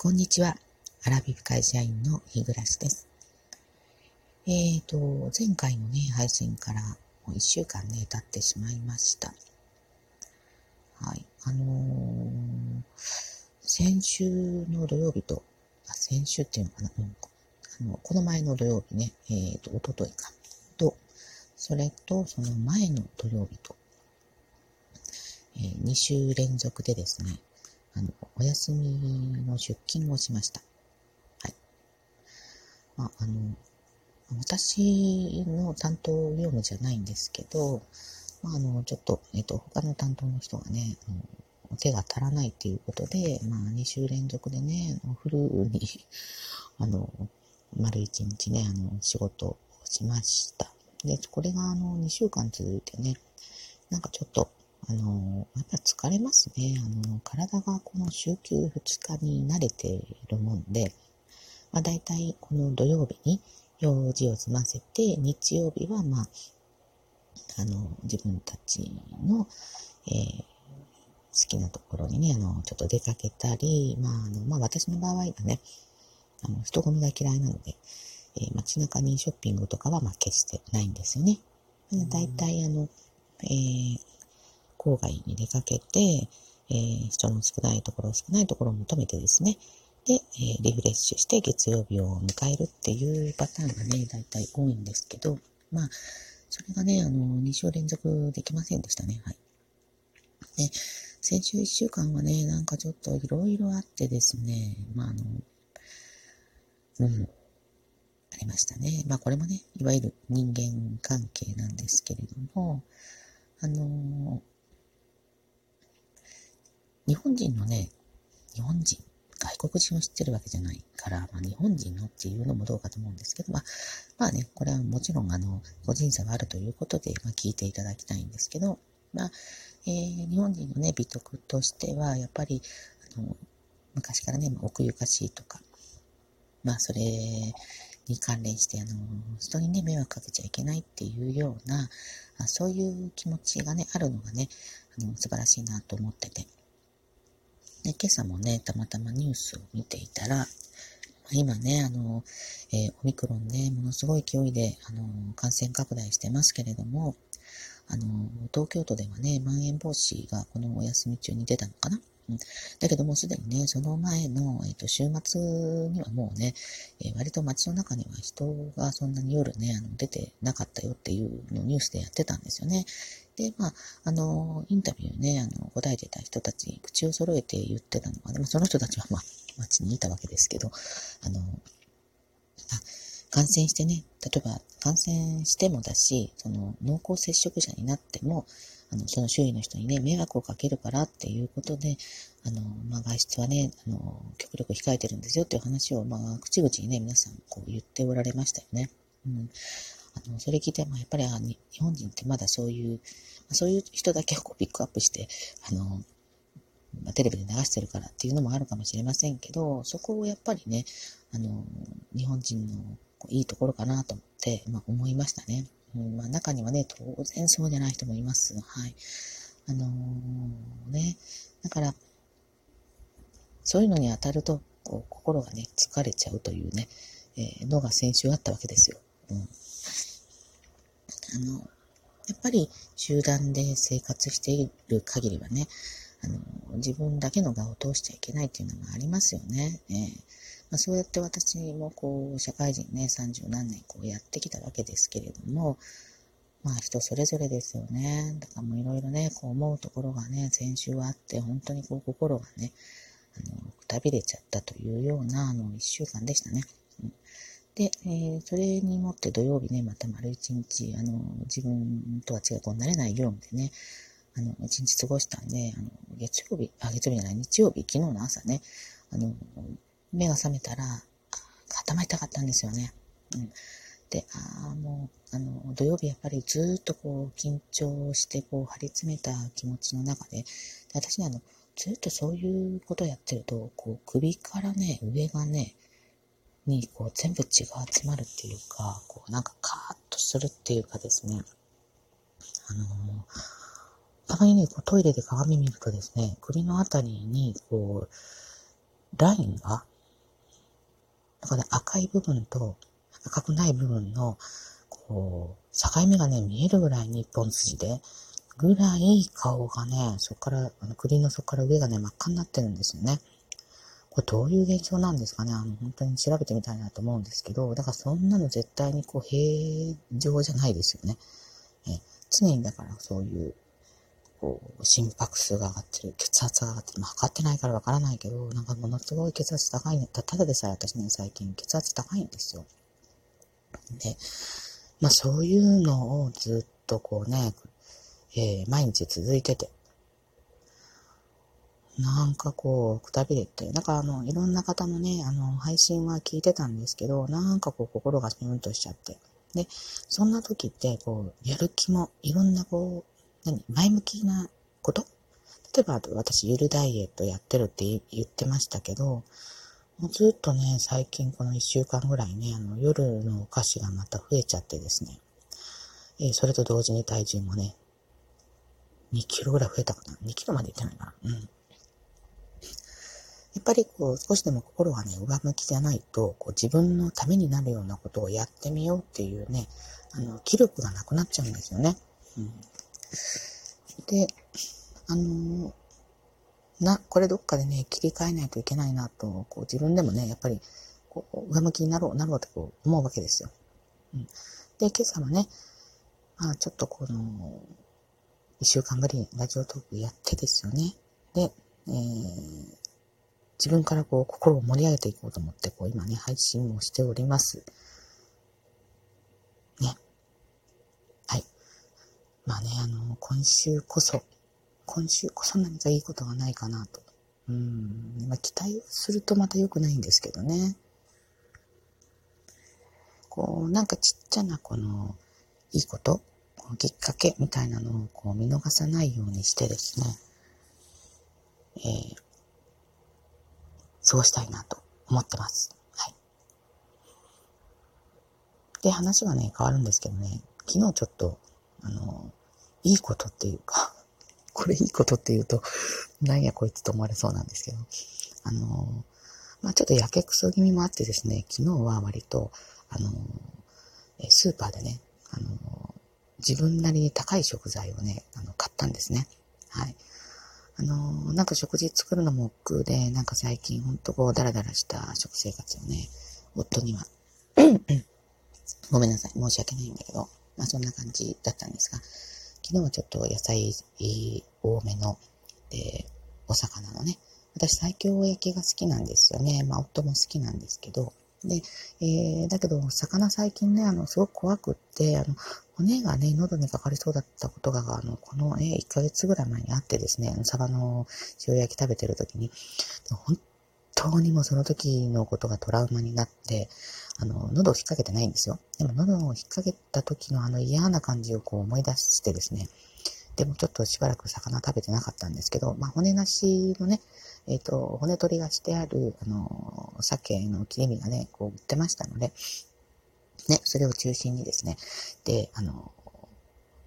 こんにちは。アラビフ会社員の日暮です。えっ、ー、と、前回のね、配信からもう1週間ね、経ってしまいました。はい。あのー、先週の土曜日と、あ、先週っていうのかな、うん、あのこの前の土曜日ね、えっ、ー、と、おとといか、と、それと、その前の土曜日と、えー、2週連続でですね、あの、お休みの出勤をしました。はい。まあ、あの、私の担当業務じゃないんですけど、まあ、あの、ちょっと、えっ、と、他の担当の人がね、あの手が足らないっていうことで、まあ、2週連続でね、フルに、あの、丸1日ね、あの、仕事をしました。で、これが、あの、2週間続いてね、なんかちょっと、あの、やっぱ疲れますね。あの、体がこの週休2日に慣れているもんで、まあ大体この土曜日に用事を済ませて、日曜日はまあ、あの、自分たちの、えー、好きなところにね、あの、ちょっと出かけたり、まあ、あの、まあ私の場合はね、あの、人混みが嫌いなので、えー、街中にショッピングとかはまあ決してないんですよね。大体あの、えー、郊外に出かけて、えー、人の少ないところ、少ないところを求めてですね、で、えー、リフレッシュして月曜日を迎えるっていうパターンがね、大体多いんですけど、まあ、それがね、あの、2週連続できませんでしたね。はい。で、先週1週間はね、なんかちょっといろいろあってですね、まあ、あの、うん、ありましたね。まあ、これもね、いわゆる人間関係なんですけれども、あの日本人のね、日本人、外国人を知ってるわけじゃないから、まあ、日本人のっていうのもどうかと思うんですけど、まあ、まあね、これはもちろん、あの、個人差があるということで、まあ、聞いていただきたいんですけど、まあ、えー、日本人のね、美徳としては、やっぱり、あの、昔からね、奥ゆかしいとか、まあ、それに関連して、あの、人にね、迷惑かけちゃいけないっていうような、そういう気持ちがね、あるのがね、あの、素晴らしいなと思ってて、で、今朝もね、たまたまニュースを見ていたら、今ね、あの、えー、オミクロンね、ものすごい勢いで、あの、感染拡大してますけれども、あの、東京都ではね、まん延防止がこのお休み中に出たのかな？うん、だけどもすでにね、その前の、えーと、週末にはもうね、えー、割と街の中には人がそんなに夜ね、あの出てなかったよっていうのをニュースでやってたんですよね。で、まあ、あの、インタビューね、あの、答えてた人たち、口を揃えて言ってたのは、でもその人たちは、まあ、街にいたわけですけど、あの、あ感染してね、例えば感染してもだし、その濃厚接触者になっても、あの、その周囲の人にね、迷惑をかけるからっていうことで、あの、まあ、外出はね、あの、極力控えてるんですよっていう話を、まあ、口々にね、皆さんこう言っておられましたよね。うん。あの、それ聞いて、まあ、やっぱりあ日本人ってまだそういう、そういう人だけをピックアップして、あの、まあ、テレビで流してるからっていうのもあるかもしれませんけど、そこをやっぱりね、あの、日本人のいいところかなと思って、まあ、思いましたね。うん、まあ、中にはね、当然そうじゃない人もいます。はい。あのー、ね、だから、そういうのに当たると、こう、心がね、疲れちゃうというね、えー、のが先週あったわけですよ。うん。あの、やっぱり集団で生活している限りはね、あの、自分だけの場を通しちゃいけないっていうのがありますよね。えーまあ、そうやって私もこう、社会人ね、三十何年こうやってきたわけですけれども、まあ人それぞれですよね。だからもういろいろね、こう思うところがね、先週はあって、本当にこう心がね、あの、くたびれちゃったというような、あの、一週間でしたね。うんで、えー、それにもって土曜日ね、また丸一日、あの、自分とは違う、こう、慣れない業務でね、あの、一日過ごしたんで、あの、月曜日、あ、月曜日じゃない、日曜日、昨日の朝ね、あの、目が覚めたら、頭痛かったんですよね。うん。で、ああ、もう、あの、土曜日やっぱりずっとこう、緊張して、こう、張り詰めた気持ちの中で、で私ね、あの、ずっとそういうことをやってると、こう、首からね、上がね、にこう全部血が集まるっていうか、こうなんかカーッとするっていうかですね、あのたまにね、こうトイレで鏡見るとですね、首のあたりにこう、ラインがだから赤い部分と赤くない部分の、こう、境目がね、見えるぐらいに一本筋で、ぐらい顔がね、そこから、あの、首の底から上がね、真っ赤になってるんですよね。これどういう現象なんですかね？あの、本当に調べてみたいなと思うんですけど、だからそんなの絶対にこう平常じゃないですよね。え常にだからそういう、こう、心拍数が上がってる、血圧が上がってる。まあ、測ってないからわからないけど、なんかものすごい血圧高いね。ただでさえ私ね、最近血圧高いんですよ。で、まあそういうのをずっとこうね、えー、毎日続いてて、なんかこう、くたびれて、なんかあの、いろんな方のね、あの、配信は聞いてたんですけど、なんかこう、心がピュンとしちゃって。で、そんな時って、こう、やる気も、いろんなこう、何、前向きなこと？例えば、私、ゆるダイエットやってるって言ってましたけど、もうずっとね、最近この一週間ぐらいね、あの、夜のお菓子がまた増えちゃってですね、えー、それと同時に体重もね、2キロぐらい増えたかな ?2 キロまでいってないかな？うん。やっぱりこう、少しでも心がね、上向きじゃないと、こう自分のためになるようなことをやってみようっていうね、あの、気力がなくなっちゃうんですよね。うん、で、あのな、これどっかでね、切り替えないといけないなと、こう自分でもね、やっぱり、こう、上向きになろう、なろうとこう思うわけですよ。うん、で、今朝もね、まあちょっとこの、一週間ぶりにラジオトークやってですよね。で、えー、自分からこう心を盛り上げていこうと思って、こう今ね、配信をしております。ね。はい。まあね、あの、今週こそ、今週こそ何かいいことがないかなと。うん。まあ期待するとまた良くないんですけどね。こう、なんかちっちゃなこの、いいこと、きっかけみたいなのをこう見逃さないようにしてですね、えー過ごしたいなと思ってます。はい。で、話はね、変わるんですけどね、昨日ちょっと、あの、いいことっていうか、これいいことって言うと、なんやこいつと思われそうなんですけど、あの、まあ、ちょっとやけくそ気味もあってですね、昨日は割と、あの、スーパーでね、あの、自分なりに高い食材をね、あの、買ったんですね。はい。あの、なんか食事作るのも億劫で、なんか最近ほんとこうダラダラした食生活をね、夫には ごめんなさい、申し訳ないんだけど、まあそんな感じだったんですが、昨日はちょっと野菜多めの、で、お魚のね、私最強焼きが好きなんですよね。まあ夫も好きなんですけど、で、えー、だけど、魚最近ね、あの、すごく怖くって、あの、骨がね、喉にかかりそうだったことが、あの、この、えー1ヶ月ぐらい前にあってですね、あの、サバの塩焼き食べてる時に、本当にもうその時のことがトラウマになって、あの、喉を引っ掛けてないんですよ。でも喉を引っ掛けた時のあの嫌な感じをこう思い出してですね、でもちょっとしばらく魚食べてなかったんですけど、まあ、骨なしのね、えっ、ー、と、骨取りがしてある、あの、鮭の切り身がね、こう売ってましたので、ね、それを中心にですね、で、あの、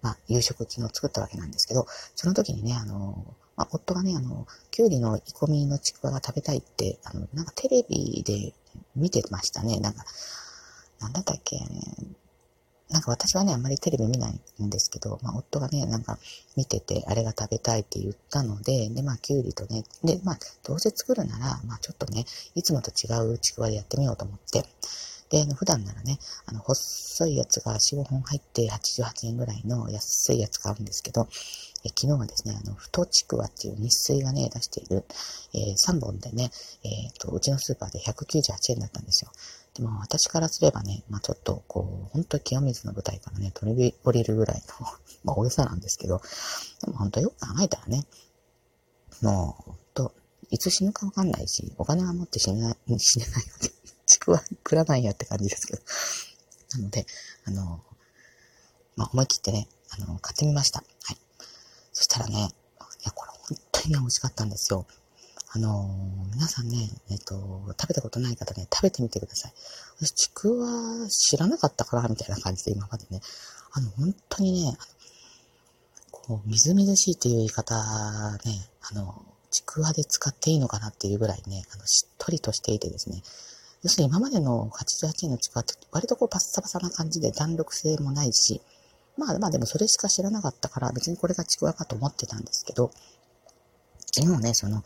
まあ、夕食昨日作ったわけなんですけど、その時にね、あの、まあ、夫がね、あの、きゅうりの煮込みのちくわが食べたいって、あの、なんかテレビで見てましたね。なんか、なんだったっけ、なんか私はね、あんまりテレビ見ないんですけど、まあ、夫がね、なんか見てて、あれが食べたいって言ったので、で、まあ、きゅうりとね、で、まあ、どうせ作るなら、まあ、ちょっとね、いつもと違うちくわでやってみようと思って、で、あの、普段ならね、あの、細いやつが4、5本入って88円ぐらいの安いやつ買うんですけど、え昨日はですね、あの、太ちくわっていう日水がね、出している、えー、3本でね、えっ、ー、と、うちのスーパーで198円だったんですよ。でも私からすればね、まあちょっとこう、本当清水の舞台からね、飛び降りるぐらいの まあ大げさなんですけど、でも本当よく考えたらね、もう、と、いつ死ぬかわかんないし、お金は持って死ねない、死ねないよね。ちくわ食らないやって感じですけど。なので、あの、まあ思い切ってね、あの、買ってみました。はい。そしたらね、いや、これ本当に美味しかったんですよ。あのー、皆さんね、えっ、と、食べたことない方ね、食べてみてください。私、ちくわ知らなかったから、みたいな感じで今までね、あの、本当にね、こう、みずみずしいっていう言い方ね、あの、ちくわで使っていいのかなっていうぐらいね、あの、しっとりとしていてですね、要するに今までの88円のちくわって割とこうパッサパサな感じで弾力性もないし、まあまあでもそれしか知らなかったから別にこれがちくわかと思ってたんですけど、昨日ね、その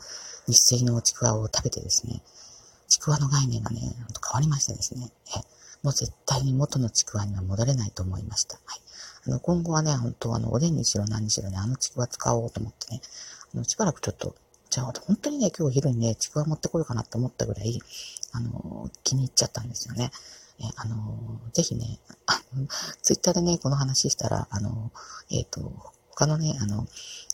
日清のちくわを食べてですね、ちくわの概念がね、変わりましてですね、えもう絶対に元のちくわには戻れないと思いました。はい。あの、今後はね、本当あの、おでんにしろ何にしろね、あのちくわ使おうと思ってね、あの、しばらくちょっと、じゃあ、本当にね、今日昼にね、ちくわ持ってこようかなって思ったぐらい、あの、気に入っちゃったんですよね。えあの、ぜひね、あの、ツイッターでね、この話したら、あの、えっ、ー、と、他のね、あの、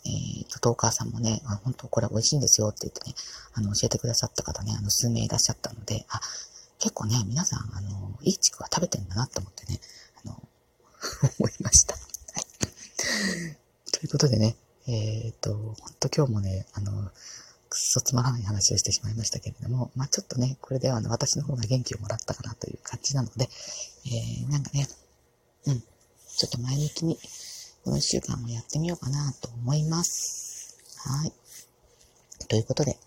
えっ、ー、と、トーカーさんもね、あ本当これ美味しいんですよって言ってね、あの、教えてくださった方ね、あの、数名いらっしゃったので、あ、結構ね、皆さん、あの、いいちくわ食べてんだなと思ってね、あの、思いました。はい。ということでね、えっ、ー、と、ほんと今日もね、あの、くっそつまらない話をしてしまいましたけれども、まあちょっとね、これではあの私の方が元気をもらったかなという感じなので、えー、なんかね、うん、ちょっと前向きに、この一週間をやってみようかなと思います。はい。ということで、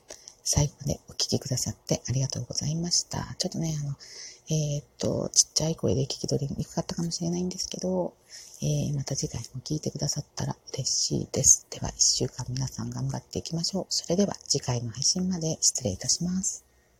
最後までお聴きくださってありがとうございました。ちょっとね、あの、えー、っと、ちっちゃい声で聞き取りにくかったかもしれないんですけど、えー、また次回も聞いてくださったら嬉しいです。では、一週間皆さん頑張っていきましょう。それでは次回の配信まで失礼いたします。